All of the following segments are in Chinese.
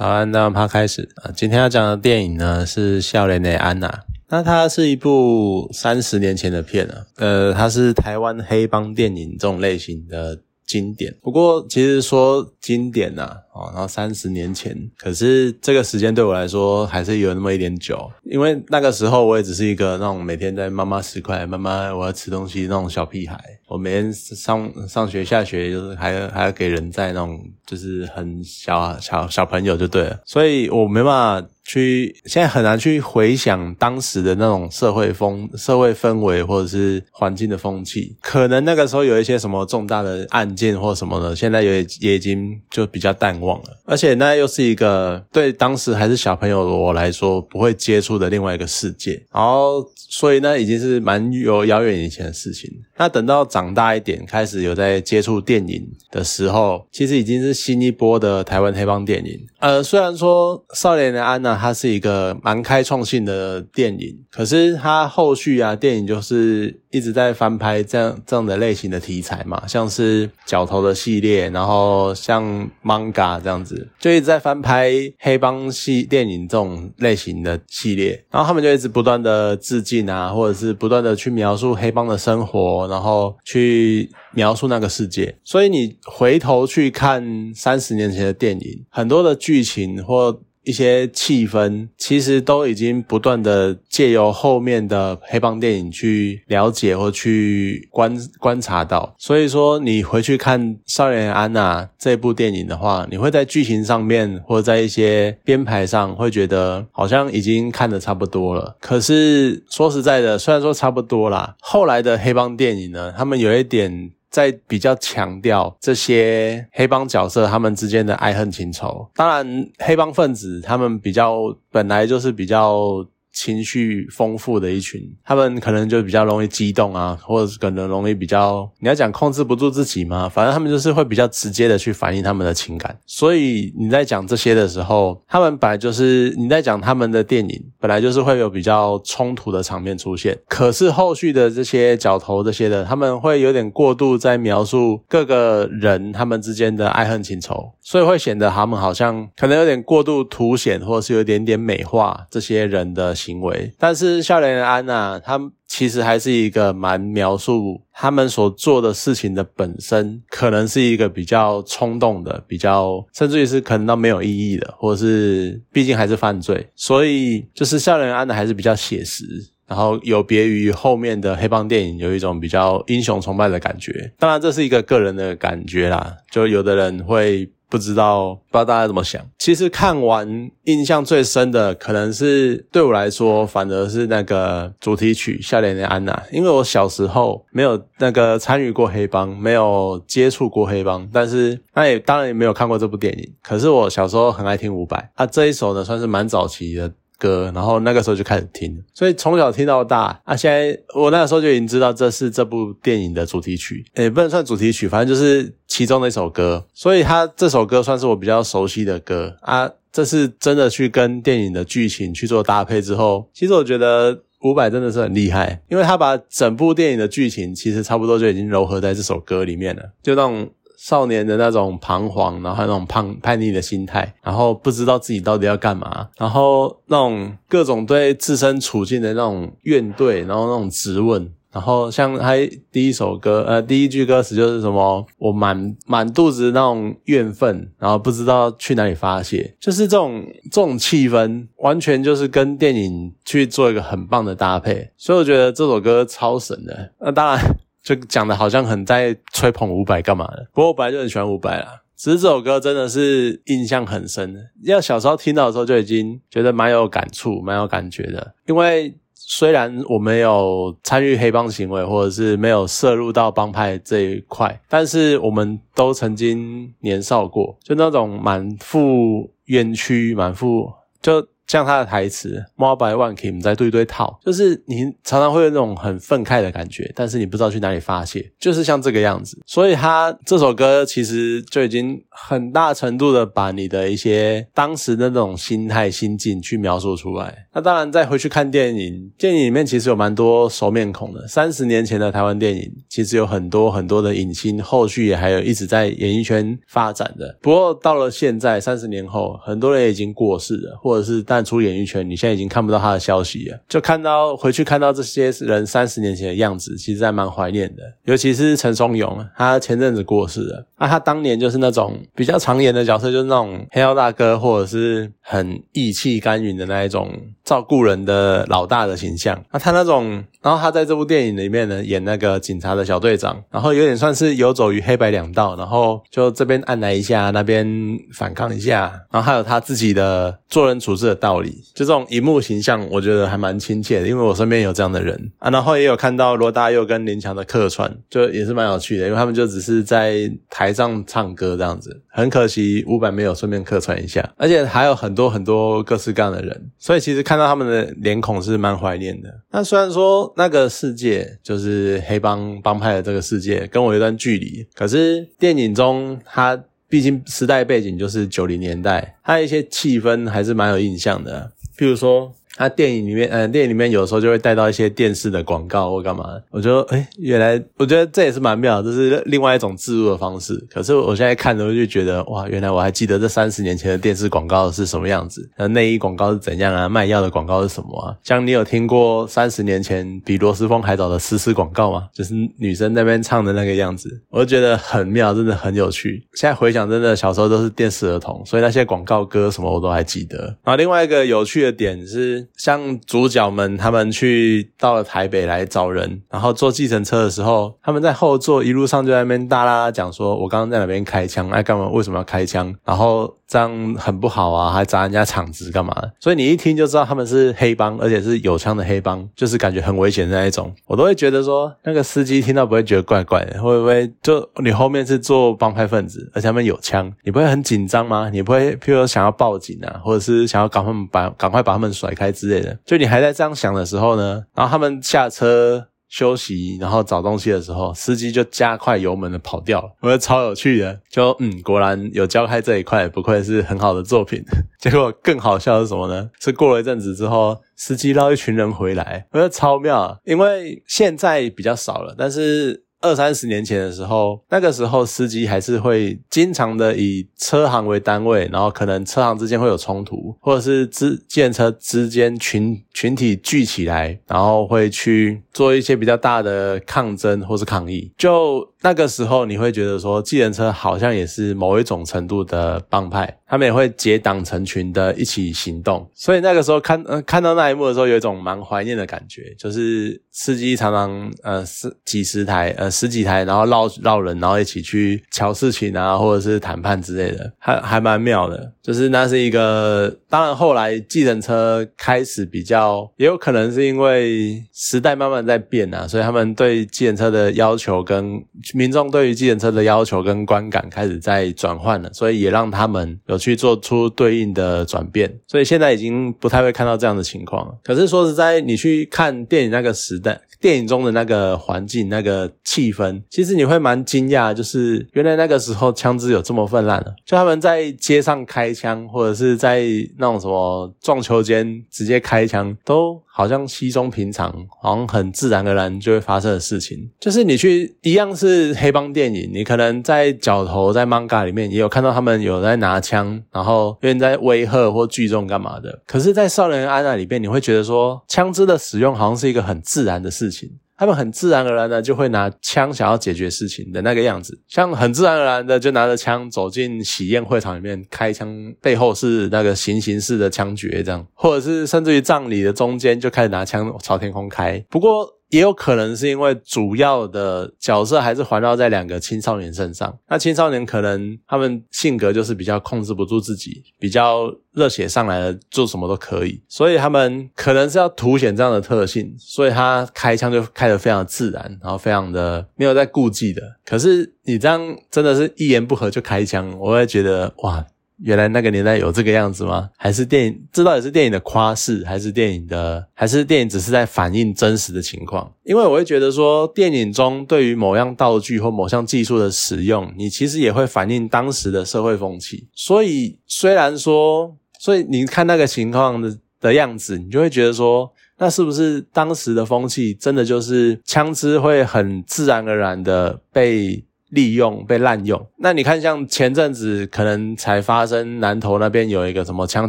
早安，那趴开始啊！今天要讲的电影呢是《笑脸的安娜》，那它是一部三十年前的片了。呃，它是台湾黑帮电影这种类型的经典。不过，其实说经典呐，哦，然后三十年前，可是这个时间对我来说还是有那么一点久，因为那个时候我也只是一个那种每天在妈妈十块，妈妈我要吃东西那种小屁孩。我每天上上学下学，就是还还要给人在那种，就是很小小小朋友就对了，所以我没办法去，现在很难去回想当时的那种社会风、社会氛围或者是环境的风气。可能那个时候有一些什么重大的案件或什么的，现在也也已经就比较淡忘了。而且那又是一个对当时还是小朋友的我来说不会接触的另外一个世界，然后所以那已经是蛮有遥远以前的事情。那等到长。长大一点，开始有在接触电影的时候，其实已经是新一波的台湾黑帮电影。呃，虽然说《少年的安娜》它是一个蛮开创性的电影，可是它后续啊，电影就是一直在翻拍这样这样的类型的题材嘛，像是角头的系列，然后像 manga 这样子，就一直在翻拍黑帮系电影这种类型的系列，然后他们就一直不断的致敬啊，或者是不断的去描述黑帮的生活，然后。去描述那个世界，所以你回头去看三十年前的电影，很多的剧情或一些气氛，其实都已经不断的借由后面的黑帮电影去了解或去观观察到。所以说，你回去看《少年安娜》这部电影的话，你会在剧情上面或者在一些编排上，会觉得好像已经看的差不多了。可是说实在的，虽然说差不多啦，后来的黑帮电影呢，他们有一点。在比较强调这些黑帮角色他们之间的爱恨情仇，当然黑帮分子他们比较本来就是比较。情绪丰富的一群，他们可能就比较容易激动啊，或者可能容易比较，你要讲控制不住自己吗？反正他们就是会比较直接的去反映他们的情感。所以你在讲这些的时候，他们本来就是你在讲他们的电影，本来就是会有比较冲突的场面出现。可是后续的这些角头这些的，他们会有点过度在描述各个人他们之间的爱恨情仇，所以会显得他们好像可能有点过度凸显，或者是有点点美化这些人的。行为，但是笑脸安娜，他其实还是一个蛮描述他们所做的事情的本身，可能是一个比较冲动的，比较甚至于是可能到没有意义的，或者是毕竟还是犯罪，所以就是笑脸安的还是比较写实，然后有别于后面的黑帮电影，有一种比较英雄崇拜的感觉。当然，这是一个个人的感觉啦，就有的人会。不知道，不知道大家怎么想。其实看完印象最深的，可能是对我来说，反而是那个主题曲《笑脸的安娜》，因为我小时候没有那个参与过黑帮，没有接触过黑帮，但是那也当然也没有看过这部电影。可是我小时候很爱听伍佰，啊，这一首呢算是蛮早期的。歌，然后那个时候就开始听，所以从小听到大啊。现在我那个时候就已经知道这是这部电影的主题曲，也不能算主题曲，反正就是其中的一首歌。所以他这首歌算是我比较熟悉的歌啊。这是真的去跟电影的剧情去做搭配之后，其实我觉得伍佰真的是很厉害，因为他把整部电影的剧情其实差不多就已经糅合在这首歌里面了，就那种。少年的那种彷徨，然后还有那种叛叛逆的心态，然后不知道自己到底要干嘛，然后那种各种对自身处境的那种怨怼，然后那种质问，然后像他第一首歌，呃，第一句歌词就是什么，我满满肚子那种怨愤，然后不知道去哪里发泄，就是这种这种气氛，完全就是跟电影去做一个很棒的搭配，所以我觉得这首歌超神的。那当然。就讲的好像很在吹捧伍佰干嘛的，不过我本来就很喜欢伍佰啦。只是这首歌真的是印象很深，要小时候听到的时候就已经觉得蛮有感触、蛮有感觉的。因为虽然我没有参与黑帮行为，或者是没有涉入到帮派这一块，但是我们都曾经年少过，就那种满腹冤屈、满腹就。像他的台词 “more by one kim” 在对对套，就是你常常会有那种很愤慨的感觉，但是你不知道去哪里发泄，就是像这个样子。所以他这首歌其实就已经很大程度的把你的一些当时的那种心态心境去描述出来。那当然再回去看电影，电影里面其实有蛮多熟面孔的。三十年前的台湾电影其实有很多很多的影星，后续也还有一直在演艺圈发展的。不过到了现在，三十年后，很多人已经过世了，或者是淡出演艺圈，你现在已经看不到他的消息了。就看到回去看到这些人三十年前的样子，其实还蛮怀念的。尤其是陈松勇，他前阵子过世了。那他当年就是那种比较常演的角色，就是那种黑道大哥，或者是很义气干云的那一种照顾人的老大的形象。那他那种，然后他在这部电影里面呢，演那个警察的小队长，然后有点算是游走于黑白两道，然后就这边按来一下，那边反抗一下，然后还有他自己的做人处事的道理，就这种荧幕形象，我觉得还蛮亲切的，因为我身边有这样的人啊。然后也有看到罗大佑跟林强的客串，就也是蛮有趣的，因为他们就只是在台上唱歌这样子，很可惜伍佰没有顺便客串一下，而且还有很多很多各式各样的人，所以其实看那他们的脸孔是蛮怀念的。那虽然说那个世界就是黑帮帮派的这个世界跟我有段距离，可是电影中它毕竟时代背景就是九零年代，它一些气氛还是蛮有印象的，譬如说。他电影里面，嗯，电影里面有时候就会带到一些电视的广告或干嘛。我觉得，哎，原来我觉得这也是蛮妙，这是另外一种植入的方式。可是我现在看的就觉得，哇，原来我还记得这三十年前的电视广告是什么样子，那内衣广告是怎样啊？卖药的广告是什么啊？像你有听过三十年前比罗斯风还早的丝丝广告吗？就是女生那边唱的那个样子，我就觉得很妙，真的很有趣。现在回想，真的小时候都是电视儿童，所以那些广告歌什么我都还记得。然后另外一个有趣的点是。像主角们，他们去到了台北来找人，然后坐计程车的时候，他们在后座一路上就在那边大啦啦讲说：“我刚刚在哪边开枪，哎，干嘛？为什么要开枪？然后这样很不好啊，还砸人家场子干嘛？”所以你一听就知道他们是黑帮，而且是有枪的黑帮，就是感觉很危险的那一种。我都会觉得说，那个司机听到不会觉得怪怪的，会不会就你后面是做帮派分子，而且他们有枪，你不会很紧张吗？你不会譬如说想要报警啊，或者是想要赶快把赶快把他们甩开之类的？就你还在这样想的时候呢，然后他们下车休息，然后找东西的时候，司机就加快油门的跑掉了。我觉得超有趣的，就嗯，果然有教开这一块，不愧是很好的作品。结果更好笑的是什么呢？是过了一阵子之后，司机捞一群人回来，我觉得超妙。因为现在比较少了，但是。二三十年前的时候，那个时候司机还是会经常的以车行为单位，然后可能车行之间会有冲突，或者是之建车之间群群体聚起来，然后会去做一些比较大的抗争或是抗议。就那个时候，你会觉得说，计程车好像也是某一种程度的帮派，他们也会结党成群的一起行动。所以那个时候看呃看到那一幕的时候，有一种蛮怀念的感觉，就是司机常常呃十几十台呃。十几台，然后绕绕人，然后一起去瞧事情啊，或者是谈判之类的，还还蛮妙的。就是那是一个，当然后来计程车开始比较，也有可能是因为时代慢慢在变啊，所以他们对计程车的要求跟民众对于计程车的要求跟观感开始在转换了，所以也让他们有去做出对应的转变。所以现在已经不太会看到这样的情况。可是说实在，你去看电影那个时代。电影中的那个环境、那个气氛，其实你会蛮惊讶，就是原来那个时候枪支有这么泛滥了。就他们在街上开枪，或者是在那种什么撞球间直接开枪，都好像稀松平常，好像很自然而然就会发生的事情。就是你去一样是是黑帮电影，你可能在角头在 manga 里面也有看到他们有在拿枪，然后有人在威吓或聚众干嘛的。可是，在少年安娜里面，你会觉得说枪支的使用好像是一个很自然的事情。他们很自然而然的就会拿枪想要解决事情的那个样子，像很自然而然的就拿着枪走进喜宴会场里面开枪，背后是那个行刑式的枪决这样，或者是甚至于葬礼的中间就开始拿枪朝天空开。不过。也有可能是因为主要的角色还是环绕在两个青少年身上。那青少年可能他们性格就是比较控制不住自己，比较热血上来了，做什么都可以。所以他们可能是要凸显这样的特性，所以他开枪就开得非常自然，然后非常的没有在顾忌的。可是你这样真的是一言不合就开枪，我会觉得哇。原来那个年代有这个样子吗？还是电影这到底是电影的夸饰，还是电影的，还是电影只是在反映真实的情况？因为我会觉得说，电影中对于某样道具或某项技术的使用，你其实也会反映当时的社会风气。所以虽然说，所以你看那个情况的的样子，你就会觉得说。那是不是当时的风气真的就是枪支会很自然而然的被利用、被滥用？那你看，像前阵子可能才发生南投那边有一个什么枪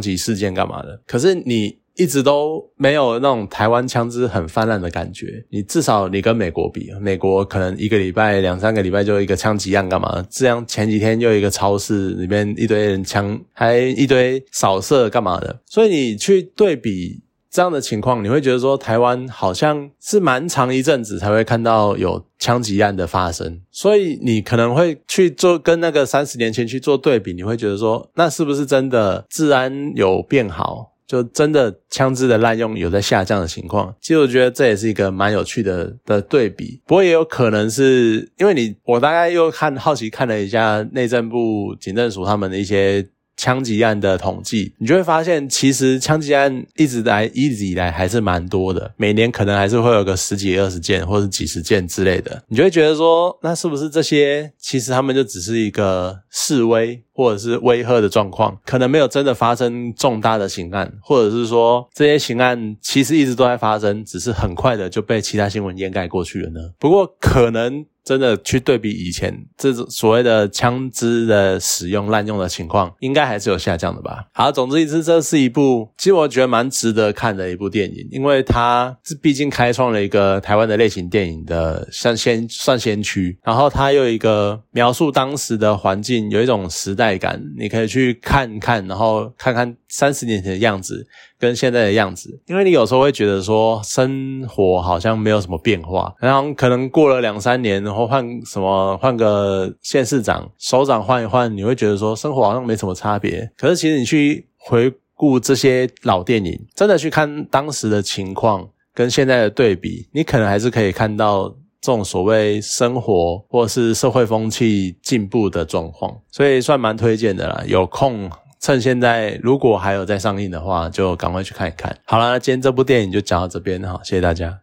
击事件干嘛的，可是你一直都没有那种台湾枪支很泛滥的感觉。你至少你跟美国比，美国可能一个礼拜、两三个礼拜就一个枪击案干嘛？这样前几天又一个超市里面一堆人枪，还一堆扫射干嘛的？所以你去对比。这样的情况，你会觉得说台湾好像是蛮长一阵子才会看到有枪击案的发生，所以你可能会去做跟那个三十年前去做对比，你会觉得说那是不是真的治安有变好，就真的枪支的滥用有在下降的情况？其实我觉得这也是一个蛮有趣的的对比，不过也有可能是因为你我大概又看好奇看了一下内政部警政署他们的一些。枪击案的统计，你就会发现，其实枪击案一直来一直以来还是蛮多的，每年可能还是会有个十几二十件或者几十件之类的。你就会觉得说，那是不是这些其实他们就只是一个示威或者是威吓的状况，可能没有真的发生重大的刑案，或者是说这些刑案其实一直都在发生，只是很快的就被其他新闻掩盖过去了呢？不过可能。真的去对比以前这种所谓的枪支的使用滥用的情况，应该还是有下降的吧。好，总之一次，这是一部其实我觉得蛮值得看的一部电影，因为它是毕竟开创了一个台湾的类型电影的像先算先驱，然后它又一个描述当时的环境，有一种时代感，你可以去看看，然后看看三十年前的样子。跟现在的样子，因为你有时候会觉得说生活好像没有什么变化，然后可能过了两三年，然后换什么换个县市长、首长换一换，你会觉得说生活好像没什么差别。可是其实你去回顾这些老电影，真的去看当时的情况跟现在的对比，你可能还是可以看到这种所谓生活或是社会风气进步的状况，所以算蛮推荐的啦。有空。趁现在如果还有在上映的话，就赶快去看一看。好了，今天这部电影就讲到这边哈，谢谢大家。